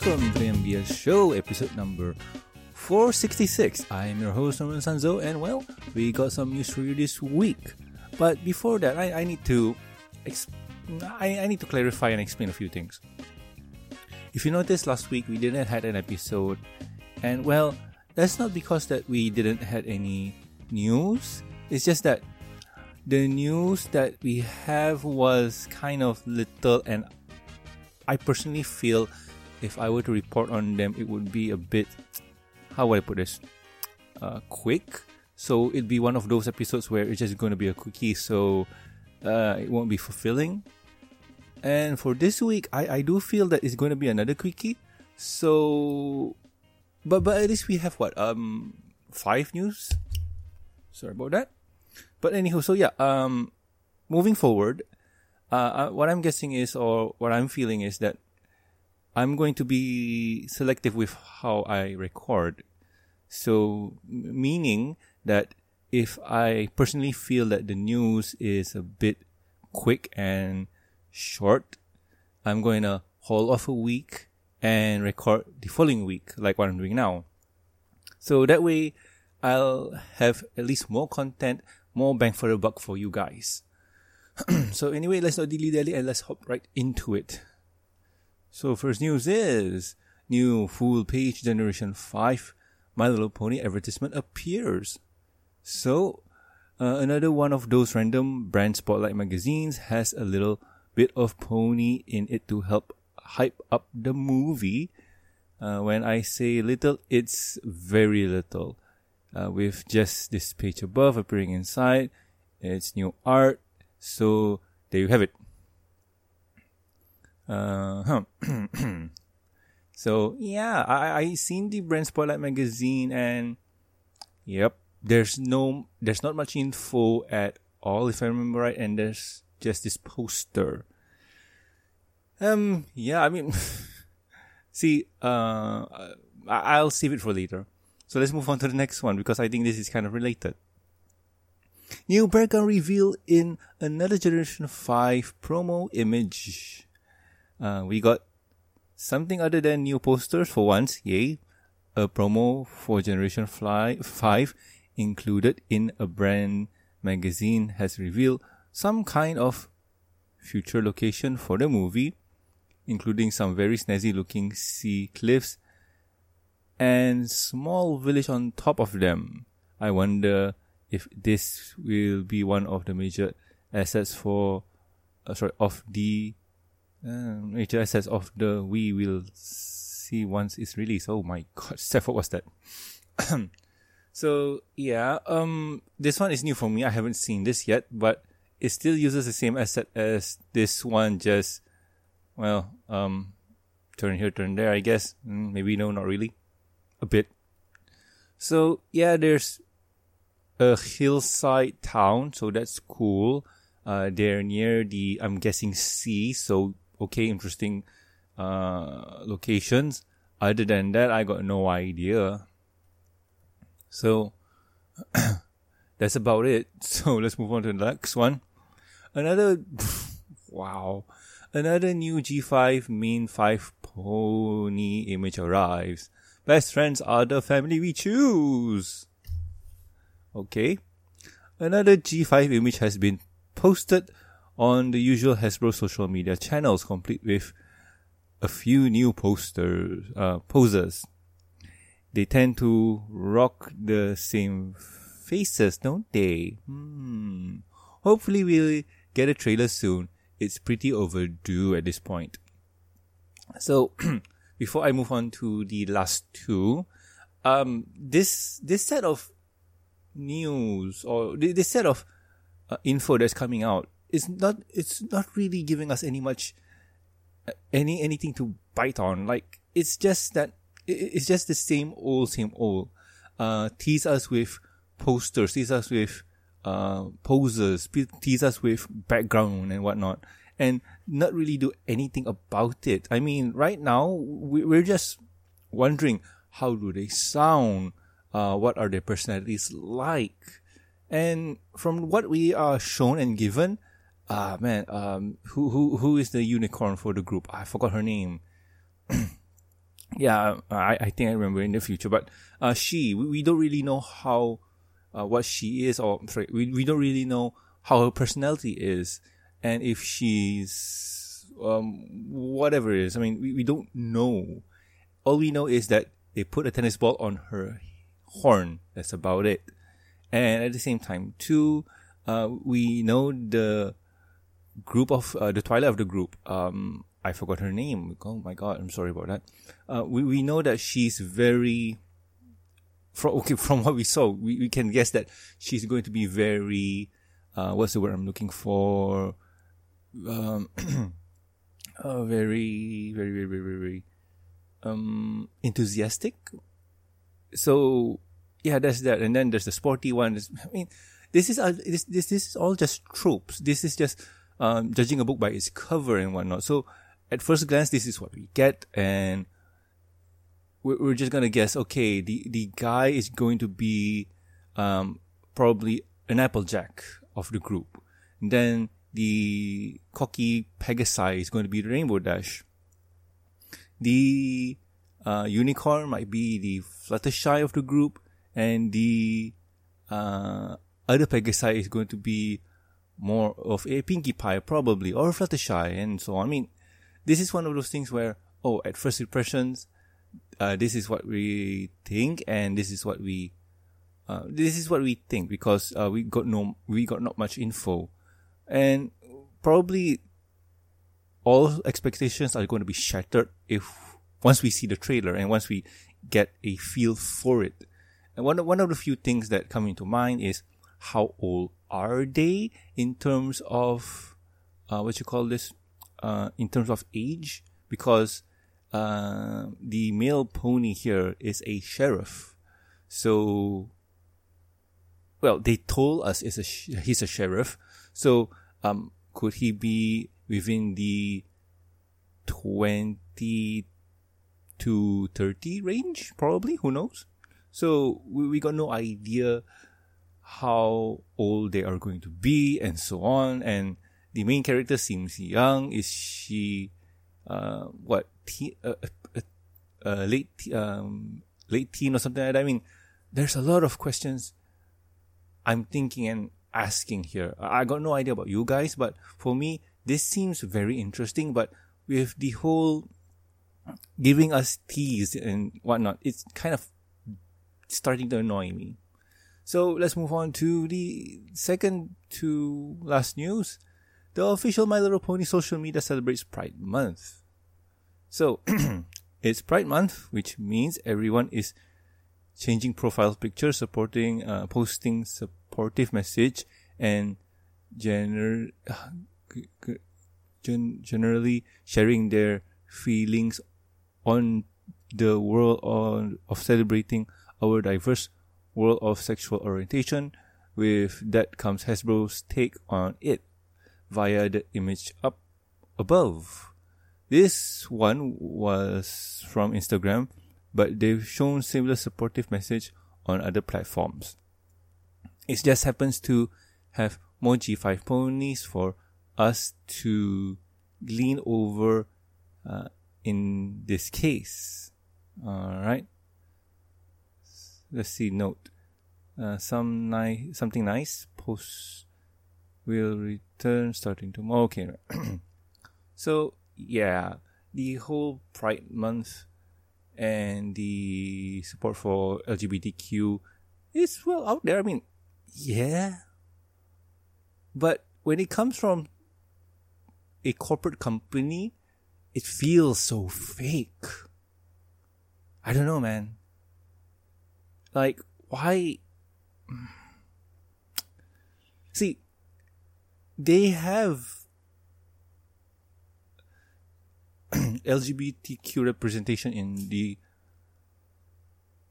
welcome to the MBS Show, episode number 466. I am your host, Norman Sanzo, and well, we got some news for you this week. But before that, I, I need to I, I need to clarify and explain a few things. If you noticed last week, we didn't had an episode, and well, that's not because that we didn't had any news. It's just that the news that we have was kind of little, and I personally feel if I were to report on them, it would be a bit, how would I put this, uh, quick. So it'd be one of those episodes where it's just going to be a quickie, so uh, it won't be fulfilling. And for this week, I, I do feel that it's going to be another quickie. So, but but at least we have what um five news. Sorry about that. But anyhow, so yeah, um, moving forward, uh, uh, what I'm guessing is, or what I'm feeling is that I'm going to be selective with how I record. So, meaning that if I personally feel that the news is a bit quick and short, I'm going to hold off a week and record the following week, like what I'm doing now. So that way, I'll have at least more content, more bang for the buck for you guys. so anyway, let's not dilly dally and let's hop right into it. So first news is new full page Generation 5 My Little Pony advertisement appears. So uh, another one of those random brand spotlight magazines has a little bit of pony in it to help hype up the movie. Uh, when I say little, it's very little. Uh, with just this page above appearing inside, it's new art. So there you have it. Uh, so yeah, I I seen the brand spotlight magazine and yep, there's no there's not much info at all if I remember right, and there's just this poster. Um, yeah, I mean, see, uh, I'll save it for later. So let's move on to the next one because I think this is kind of related. New Bergan reveal in another Generation 5 promo image. Uh, we got something other than new posters for once, yay. A promo for Generation Fly 5 included in a brand magazine has revealed some kind of future location for the movie, including some very snazzy looking sea cliffs and small village on top of them. I wonder if this will be one of the major assets for, uh, sorry, of the uh, major assets of the we will see once it's released. Oh my god, Steph, what was that? so yeah, um, this one is new for me. I haven't seen this yet, but it still uses the same asset as this one. Just well, um, turn here, turn there. I guess mm, maybe no, not really, a bit. So yeah, there's a hillside town, so that's cool. Uh, they're near the, I'm guessing sea, so okay, interesting, uh, locations. Other than that, I got no idea. So, that's about it. So let's move on to the next one. Another, wow. Another new G5 Mane 5 pony image arrives. Best friends are the family we choose. Okay. Another G5 image has been posted on the usual Hasbro social media channels, complete with a few new posters, uh. They tend to rock the same faces, don't they? Hmm. Hopefully we'll get a trailer soon. It's pretty overdue at this point. So, before I move on to the last two, um, this, this set of news or this set of uh, info that's coming out is not it's not really giving us any much uh, any anything to bite on. Like it's just that it's just the same old same old. Uh tease us with posters tease us with uh poses tease us with background and whatnot and not really do anything about it. I mean right now we're just wondering how do they sound? Uh, what are their personalities like? And from what we are shown and given, ah man, um, who who who is the unicorn for the group? I forgot her name. yeah, I, I think I remember in the future. But uh, she, we, we don't really know how, uh, what she is, or sorry, we, we don't really know how her personality is, and if she's um whatever it is. I mean, we, we don't know. All we know is that they put a tennis ball on her horn. That's about it. And at the same time, too, uh, we know the group of uh, the twilight of the group. Um, I forgot her name. Oh my god, I'm sorry about that. Uh, we we know that she's very. From okay, from what we saw, we, we can guess that she's going to be very. Uh, what's the word I'm looking for? Um, uh, very, very, very, very, very, um, enthusiastic. So, yeah, that's that. And then there's the sporty one. I mean, this is uh, this this this is all just tropes. This is just um, judging a book by its cover and whatnot. So at first glance, this is what we get, and we're, just gonna guess. Okay, the the guy is going to be um, probably an Applejack of the group. And then the cocky Pegasi is going to be the Rainbow Dash. The uh, unicorn might be the Fluttershy of the group, and the uh, other Pegasi is going to be more of a Pinkie Pie, probably, or Fluttershy, and so on. I mean, this is one of those things where, oh, at first impressions, uh, this is what we think, and this is what we, uh, this is what we think because uh, we got no, we got not much info, and probably all expectations are going to be shattered if once we see the trailer and once we get a feel for it. And one one of the few things that come into mind is how old are they in terms of uh, what you call this uh, in terms of age because uh, the male pony here is a sheriff. So, well, they told us is a sh- he's a sheriff. So, um, could he be within the twenty to thirty range? Probably. Who knows? So we, we got no idea how old they are going to be and so on. And the main character seems young. Is she, uh, what, teen, uh, uh, uh, late, um, late teen or something like that? I mean, there's a lot of questions I'm thinking and asking here. I got no idea about you guys, but for me, this seems very interesting. But with the whole giving us teas and whatnot, it's kind of starting to annoy me. So let's move on to the second to last news. The official My Little Pony social media celebrates Pride Month. So it's Pride Month, which means everyone is changing profile pictures, supporting, uh, posting supportive message, and gener- gen- generally sharing their feelings on the world of celebrating our diverse world of sexual orientation. With that comes Hasbro's take on it via the image up above. This one was from Instagram, but they've shown similar supportive message on other platforms. It just happens to have more G5 ponies for us to lean over uh, in this case. Alright. Let's see, note. Uh, some nice, something nice. Post will return starting tomorrow. Okay. so, yeah, the whole Pride Month and the support for LGBTQ is well out there. I mean, yeah. But when it comes from a corporate company, it feels so fake. I don't know, man. Like, why? See, they have LGBTQ representation in the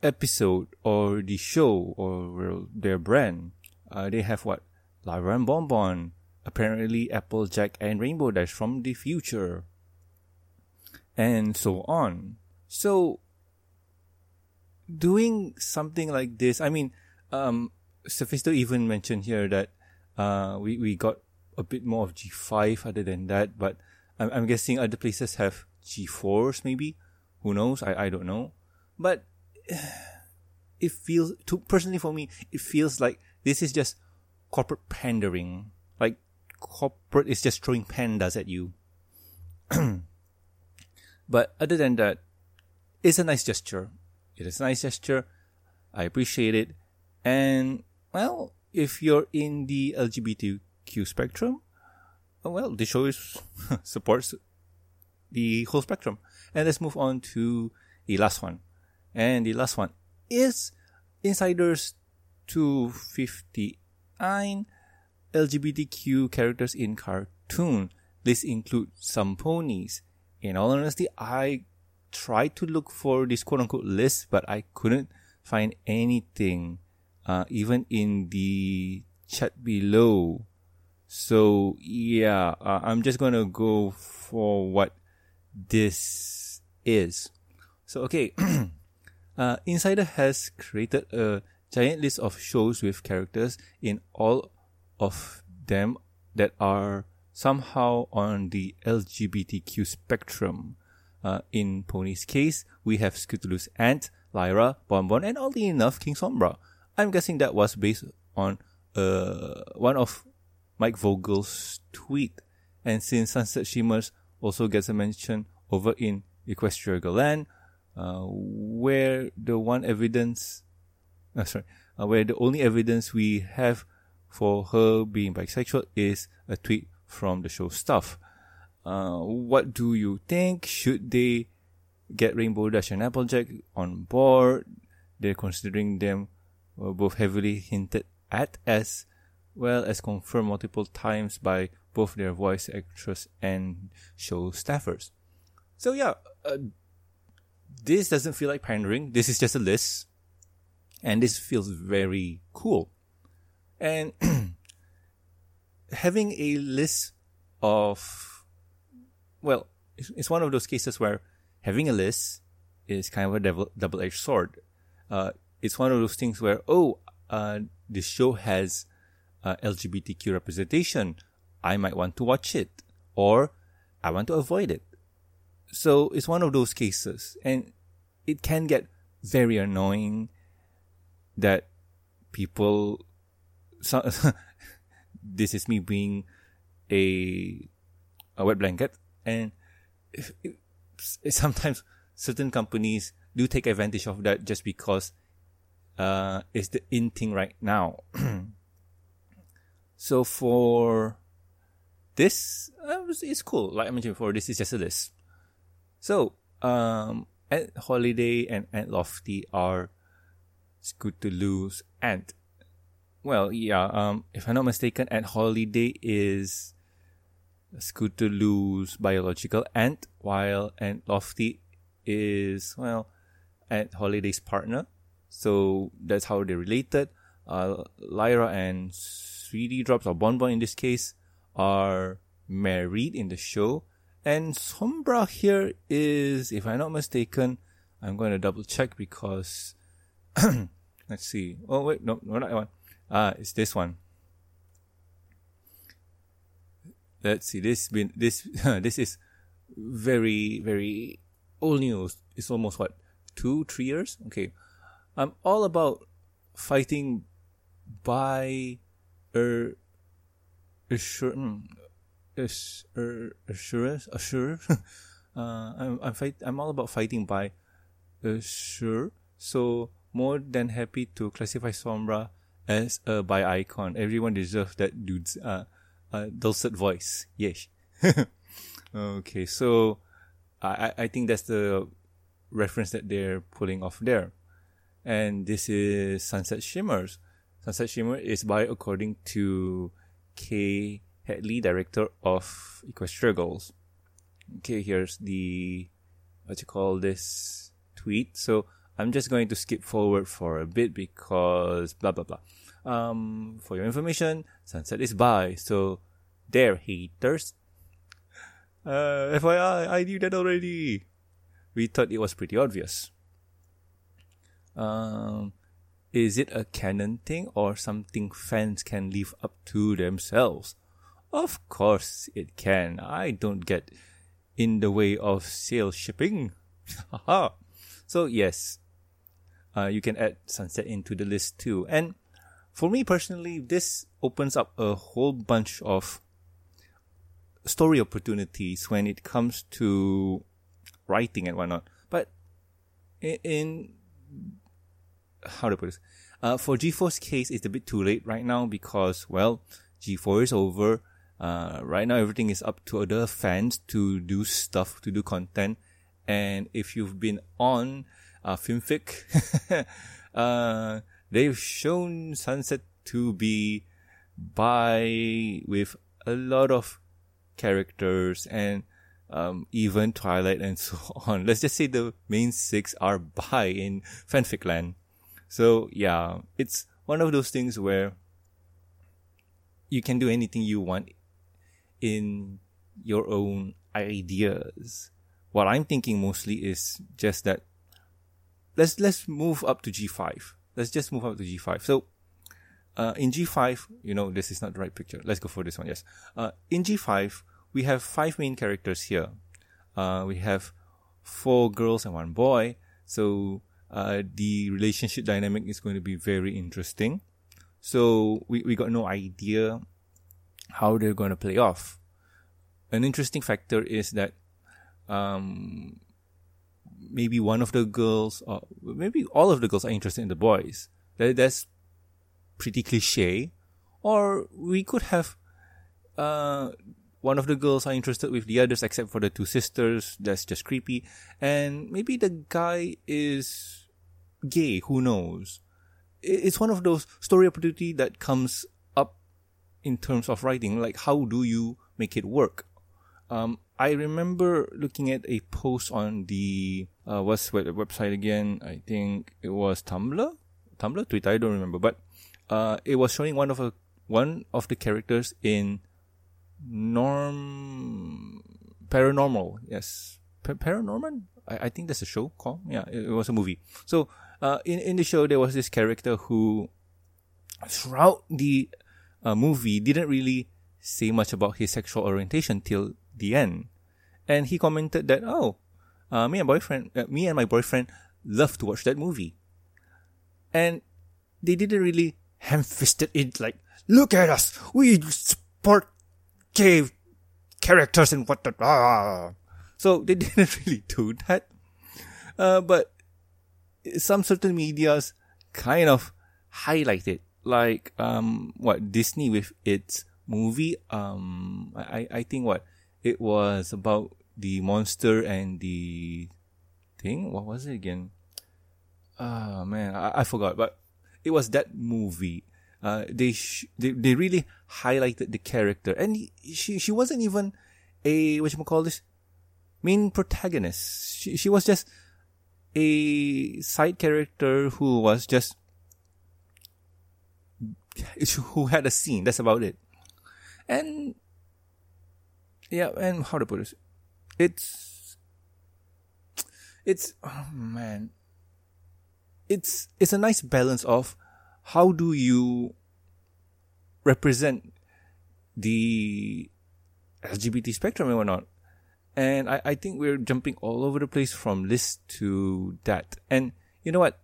episode or the show or their brand. Uh, they have what? Lyra and Bonbon, apparently Applejack and Rainbow Dash from the future, and so on. So, doing something like this, I mean, um, Sophisto even mentioned here that uh, we, we got a bit more of G5 other than that, but I'm, I'm guessing other places have G4s maybe. Who knows? I, I don't know. But it feels, to, personally for me, it feels like this is just corporate pandering. Like corporate is just throwing pandas at you. but other than that, it's a nice gesture. It is a nice gesture. I appreciate it. And, well, if you're in the LGBTQ spectrum, well, the show is supports the whole spectrum. And let's move on to the last one. And the last one is Insiders 259 LGBTQ characters in cartoon. This includes some ponies. In all honesty, I tried to look for this quote unquote list, but I couldn't find anything, uh, even in the chat below. So yeah, uh, I'm just gonna go for what this is. So okay, uh, Insider has created a giant list of shows with characters in all of them that are somehow on the LGBTQ spectrum. Uh, in Pony's case, we have Scootaloo's Aunt, Lyra, Bonbon, and oddly enough, King Sombra. I'm guessing that was based on uh, one of Mike Vogel's tweet. And since Sunset Shimmers also gets a mention over in Equestria Girlland, uh, where the one evidence, uh, sorry, uh, where the only evidence we have for her being bisexual is a tweet from the show stuff. Uh, what do you think? Should they get Rainbow Dash and Applejack on board? They're considering them uh, both heavily hinted at as well as confirmed multiple times by both their voice actress and show staffers. So yeah, uh, this doesn't feel like pandering. This is just a list, and this feels very cool. And having a list of, well, it's one of those cases where having a list is kind of a double-edged sword. Uh, it's one of those things where, oh, uh, this show has uh, LGBTQ representation. I might want to watch it or I want to avoid it. So it's one of those cases and it can get very annoying that people, so, this is me being a, a wet blanket and it, it, sometimes certain companies do take advantage of that just because uh, it's the in thing right now. So for this, uh, it's cool. Like I mentioned before, this is just a list. So, um, Aunt Holiday and Aunt Lofty are good to lose. Ant. Well, yeah, um, if I'm not mistaken, Aunt Holiday is Scootaloo's biological aunt, while Aunt Lofty is, well, Aunt Holiday's partner. So that's how they're related. Uh, Lyra and Sweetie Drops or Bonbon in this case are married in the show. And Sombra here is, if I'm not mistaken, I'm going to double check because, let's see. Oh, wait, no, no, not that one. Ah, it's this one. Let's see. This been this this is very very old news. It's almost what two three years. Okay, I'm all about fighting by er, assure, er, assurance, assure. uh, I'm I'm fight. I'm all about fighting by assure. So more than happy to classify Sombra as a bi icon. Everyone deserves that dude's uh, uh dulcet voice. Yes. okay, so I I think that's the reference that they're pulling off there, and this is Sunset Shimmers. Sunset Shimmer is by according to Kay Hadley, director of Equestria Girls. Okay, here's the what you call this tweet. So I'm just going to skip forward for a bit because blah blah blah. Um, for your information, Sunset is by. So there, haters. Uh, FYI, I knew that already. We thought it was pretty obvious. Um, is it a canon thing or something fans can leave up to themselves? Of course it can. I don't get in the way of sale shipping. So yes, uh, you can add Sunset into the list too. And for me personally, this opens up a whole bunch of story opportunities when it comes to writing and whatnot. But in, in how to put this, uh, for G4's case, it's a bit too late right now because, well, G4 is over. Uh, right now, everything is up to other fans to do stuff, to do content. And if you've been on uh, Fimfic, uh, they've shown Sunset to be by with a lot of characters and um, even Twilight and so on. Let's just say the main six are by in fanfic land. So yeah, it's one of those things where you can do anything you want in your own ideas. What I'm thinking mostly is just that let's let's move up to G5. Let's just move up to G5. So uh, in G5, you know, this is not the right picture. Let's go for this one. Yes. Uh, in G5, we have five main characters here. Uh, we have four girls and one boy. So uh, the relationship dynamic is going to be very interesting. So we, we got no idea how they're going to play off. An interesting factor is that um, maybe one of the girls, or maybe all of the girls are interested in the boys. That, that's pretty cliche. Or we could have uh, one of the girls are interested with the others except for the two sisters. That's just creepy. And maybe the guy is gay. Who knows? It's one of those story opportunity that comes up in terms of writing. Like, how do you make it work? Um, I remember looking at a post on the, uh, what's the website again? I think it was Tumblr? Tumblr? Twitter? I don't remember. But, uh, it was showing one of a, one of the characters in Norm Paranormal. Yes, pa- Paranorman. I, I think that's a show called. Yeah, it, it was a movie. So uh, in in the show there was this character who throughout the uh, movie didn't really say much about his sexual orientation till the end, and he commented that oh, uh, me and boyfriend, uh, me and my boyfriend love to watch that movie, and they didn't really ham-fisted it like look at us, we support gay characters and what the ah. So they didn't really do that. Uh, but some certain medias kind of highlight it, like um, what Disney with its movie. Um, I I think what it was about the monster and the thing. What was it again? Ah oh, man, I, I forgot. But it was that movie uh, they, sh- they they really highlighted the character, and he, she she wasn't even a what you call this main protagonist. She she was just a side character who was just who had a scene. That's about it. And yeah, and how to put this? It's it's oh man. It's it's a nice balance of how do you represent the LGBT spectrum and whatnot? And I, I think we're jumping all over the place from this to that. And you know what?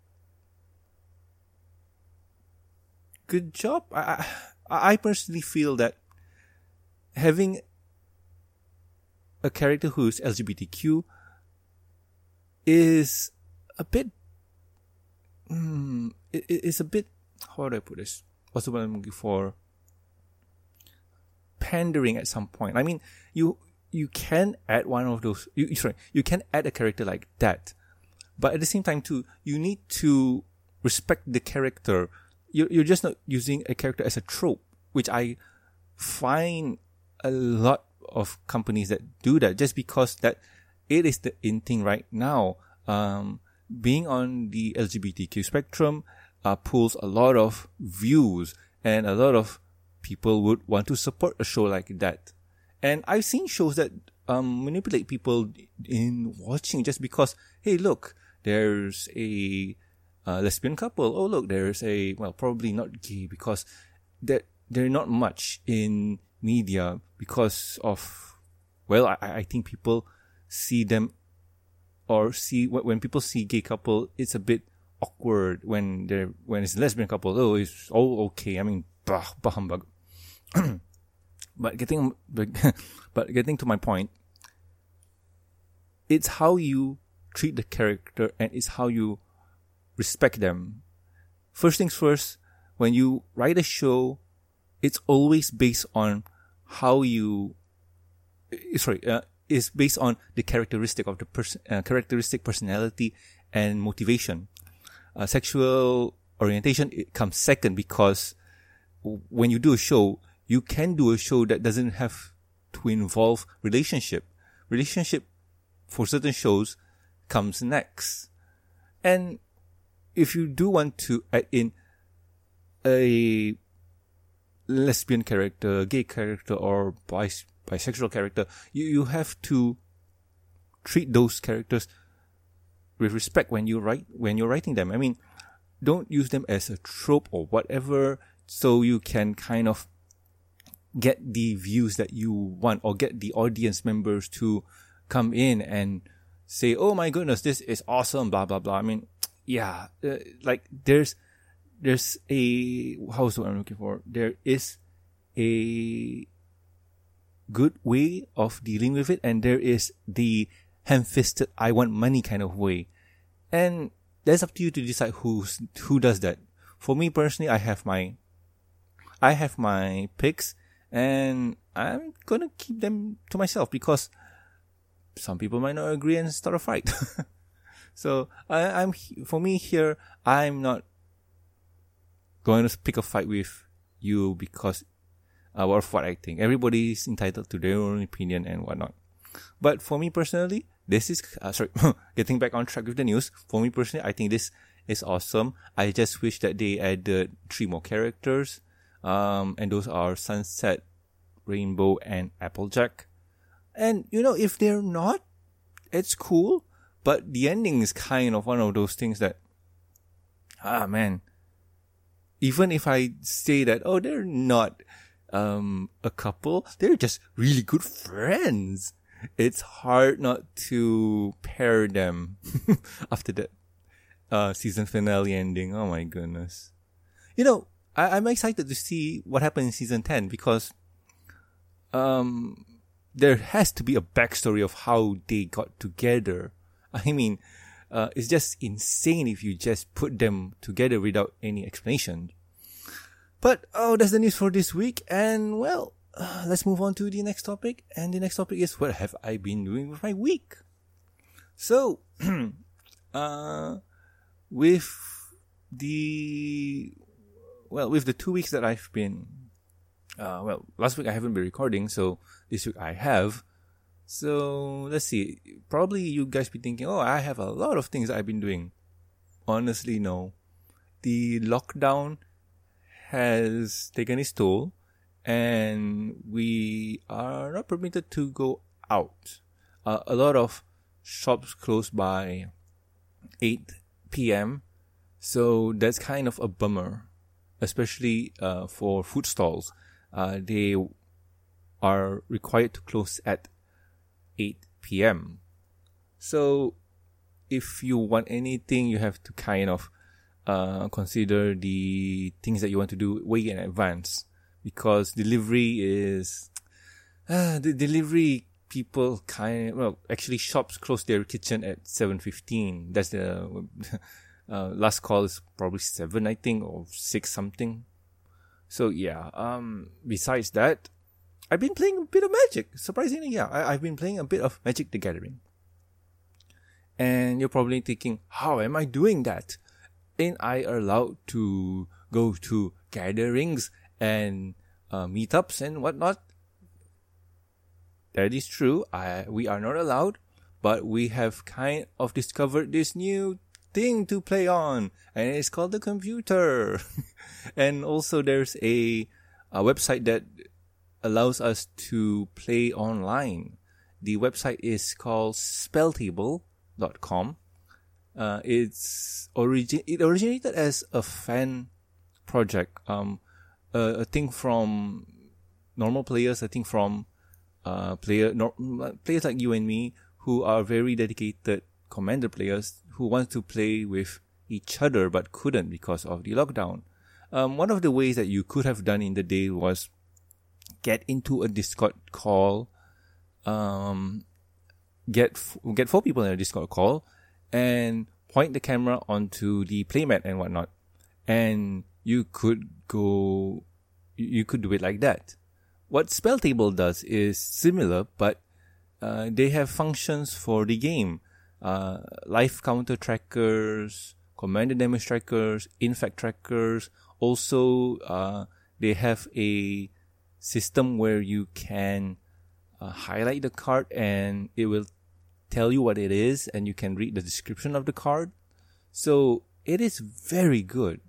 Good job. I, I, I personally feel that having a character who's LGBTQ is a bit, mm, it, it's a bit how do I put this? What's the word I'm looking for? Pandering at some point. I mean, you you can add one of those. You sorry, you can add a character like that, but at the same time too, you need to respect the character. You're you're just not using a character as a trope, which I find a lot of companies that do that just because that it is the in thing right now. Um, being on the LGBTQ spectrum, uh, pulls a lot of views and a lot of people would want to support a show like that. And I've seen shows that um, manipulate people in watching just because, hey, look, there's a uh, lesbian couple. Oh, look, there's a, well, probably not gay because that they're not much in media because of, well, I, I think people see them or see when people see gay couple, it's a bit awkward when they're when it's lesbian couple. Oh, it's all okay. I mean, bah, bah humbug. but getting but, but getting to my point, it's how you treat the character and it's how you respect them. First things first, when you write a show, it's always based on how you eh, sorry uh, is based on the characteristic of the person uh, characteristic personality and motivation. Uh, sexual orientation it comes second because when you do a show you can do a show that doesn't have to involve relationship. Relationship for certain shows comes next. And if you do want to add in a lesbian character, gay character, or bis- bisexual character, you, you have to treat those characters with respect when you write when you're writing them. I mean, don't use them as a trope or whatever, so you can kind of get the views that you want or get the audience members to come in and say, "Oh my goodness, this is awesome!" Blah blah blah. I mean, yeah, uh, like there's there's a how's what I'm looking for. There is a good way of dealing with it, and there is the ham-fisted "I want money" kind of way, and that's up to you to decide who's who does that. For me personally, I have my I have my picks, and I'm gonna keep them to myself because some people might not agree and start a fight. so I, I'm for me here, I'm not going to pick a fight with you because uh, of what I think. Everybody is entitled to their own opinion and whatnot. But for me personally, this is uh, sorry. getting back on track with the news. For me personally, I think this is awesome. I just wish that they added three more characters. Um, and those are Sunset, Rainbow, and Applejack. And you know, if they're not, it's cool. But the ending is kind of one of those things that, ah man, even if I say that, oh, they're not um, a couple, they're just really good friends. It's hard not to pair them after that uh, season finale ending. Oh my goodness. You know, I, am excited to see what happens in season 10 because um, there has to be a backstory of how they got together. I mean, uh, it's just insane if you just put them together without any explanation. But oh, that's the news for this week. And well, uh, let's move on to the next topic. And the next topic is what have I been doing with my week? So, uh, with the well, with the two weeks that I've been, uh, well, last week I haven't been recording, so this week I have. So let's see. Probably you guys be thinking, oh, I have a lot of things I've been doing. Honestly, no. The lockdown has taken its toll, and we are not permitted to go out. Uh, a lot of shops close by 8 p.m. So that's kind of a bummer, especially uh, for food stalls. Uh, they are required to close at 8 p.m. So if you want anything, you have to kind of uh, consider the things that you want to do way in advance because delivery is uh, the delivery people kind of, well actually shops close their kitchen at 7.15 that's the uh, last call is probably 7 i think or 6 something so yeah um besides that I've been playing a bit of Magic. Surprisingly, yeah, I, have been playing a bit of Magic the Gathering. And you're probably thinking, how am I doing that? Ain't I allowed to go to gatherings and uh, meetups and whatnot? That is true. I, we are not allowed, but we have kind of discovered this new thing to play on, and it's called the computer. and also, there's a, a website that allows us to play online. The website is called spelltable.com. Uh, it's origin it originated as a fan project. Um, a thing from normal players. I think from uh player players like you and me who are very dedicated Commander players who want to play with each other but couldn't because of the lockdown. Um, one of the ways that you could have done in the day was get into a Discord call, um, get f- get four people in a Discord call, and point the camera onto the playmat and whatnot, and you could go, you could do it like that. What SpellTable does is similar, but uh, they have functions for the game. Uh, life counter trackers, commander damage trackers, infect trackers. Also, uh, they have a system where you can uh, highlight the card and it will tell you what it is and you can read the description of the card. So it is very good.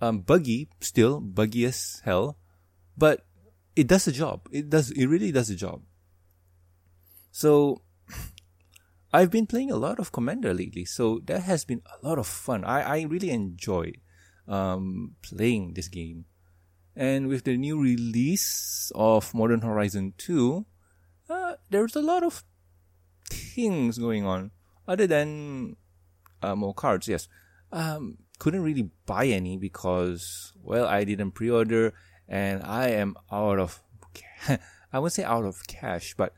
Um, buggy, still buggy as hell, but it does the job. It does, it really does the job. So I've been playing a lot of Commander lately, so that has been a lot of fun. I, I really enjoy um, playing this game. And with the new release of Modern Horizon 2, uh, there's a lot of things going on other than uh, more cards. Yes, um, couldn't really buy any because well, I didn't pre-order and I am out of. I won't say out of cash, but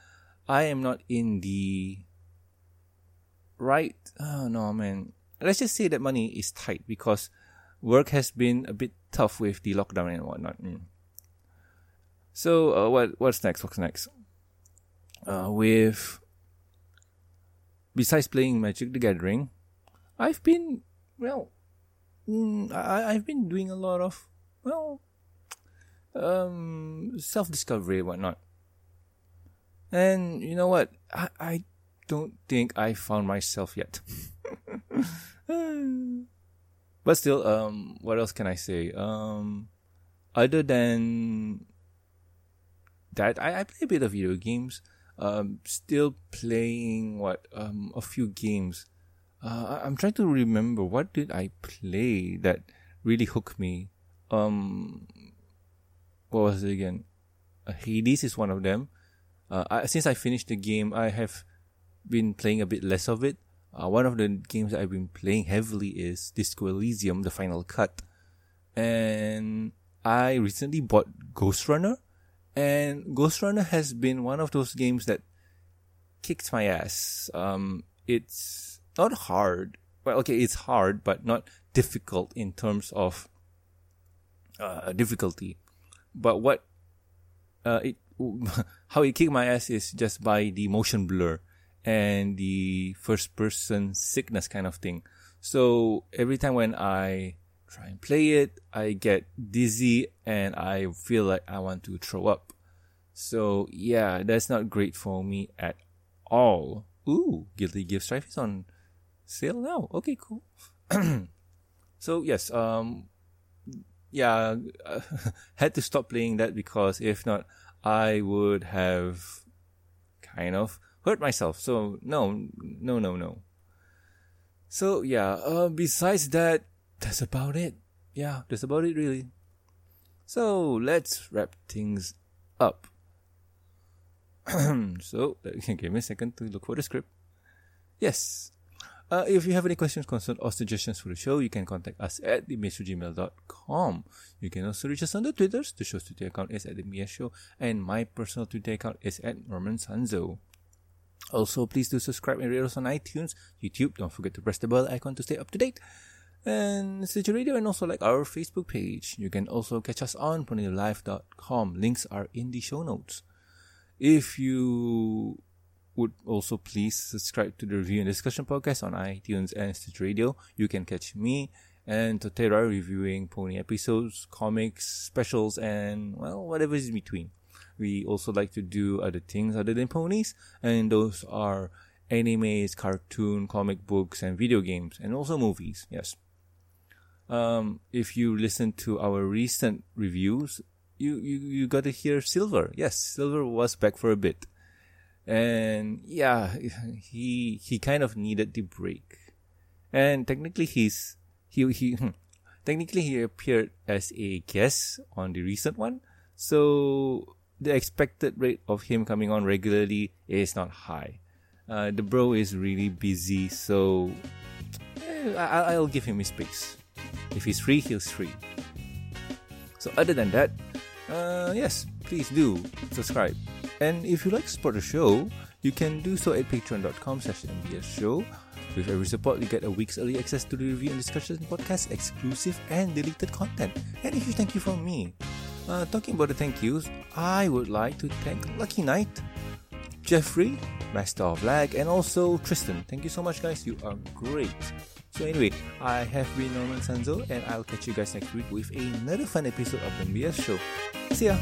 I am not in the right. Oh no, man. Let's just say that money is tight because work has been a bit tough with the lockdown and whatnot. Mm. So uh, what what's next? What's next? Uh, with besides playing Magic the Gathering, I've been well. Mm, I I've been doing a lot of well, um, self discovery and whatnot. And you know what? I, I don't think I found myself yet. but still, um, what else can I say? Um, other than that, I, I play a bit of video games. Um, still playing what um a few games. Uh, I'm trying to remember what did I play that really hooked me. Um, what was it again? Uh, Hades is one of them. Uh, I, since I finished the game, I have been playing a bit less of it. Uh, one of the games I've been playing heavily is Disco Elysium, the final cut. And I recently bought Ghostrunner. And Ghostrunner has been one of those games that kicked my ass. Um, it's not hard. Well, okay, it's hard, but not difficult in terms of uh, difficulty. But what uh, it how it kicked my ass is just by the motion blur and the first person sickness kind of thing. So every time when I try and play it, I get dizzy and I feel like I want to throw up. So yeah, that's not great for me at all. Ooh, Guilty Gear Strive is on sale now. Okay, cool. so yes, um, yeah, had to stop playing that because if not, I would have kind of hurt myself. So no, no, no, no. So yeah, uh, besides that, that's about it. Yeah, that's about it really. So let's wrap things up. so give me a second to look for the script. Yes. Uh, if you have any questions, concerns, or suggestions for the show, you can contact us at themissgmail.com. You can also reach us on the Twitters. The show's Twitter account is at the Mia Show, and my personal Twitter account is at Norman Sanzo. Also, please do subscribe and rate us on iTunes, YouTube. Don't forget to press the bell icon to stay up to date. And Stitcher Radio and also like our Facebook page. You can also catch us on ponylife.com. Links are in the show notes. If you would also please subscribe to the Review and Discussion podcast on iTunes and Stitch Radio. You can catch me and Totera reviewing pony episodes, comics, specials, and well, whatever is in between. We also like to do other things other than ponies, and those are animes, cartoon, comic books, and video games, and also movies. Yes. Um, if you listen to our recent reviews, you, you, you got to hear Silver. Yes, Silver was back for a bit and yeah, he he kind of needed the break. And technically, he's he he technically he appeared as a guest on the recent one, so the expected rate of him coming on regularly is not high. Uh, the bro is really busy, so eh, I- I'll give him his space. If he's free, he's free. So other than that, uh, yes, please do subscribe. And if you like to support the show, you can do so at patreon.com slash show. With every support, you get a week's early access to the review and discussion podcast, exclusive and deleted content, and a huge thank you from me. Uh, talking about the thank yous, I would like to thank Lucky Knight, Jeffrey, Master of Lag, and also Tristan. Thank you so much, guys. You are great. So anyway, I have been Norman Sanzo, and I'll catch you guys next week with another fun episode of the MBS Show. See ya.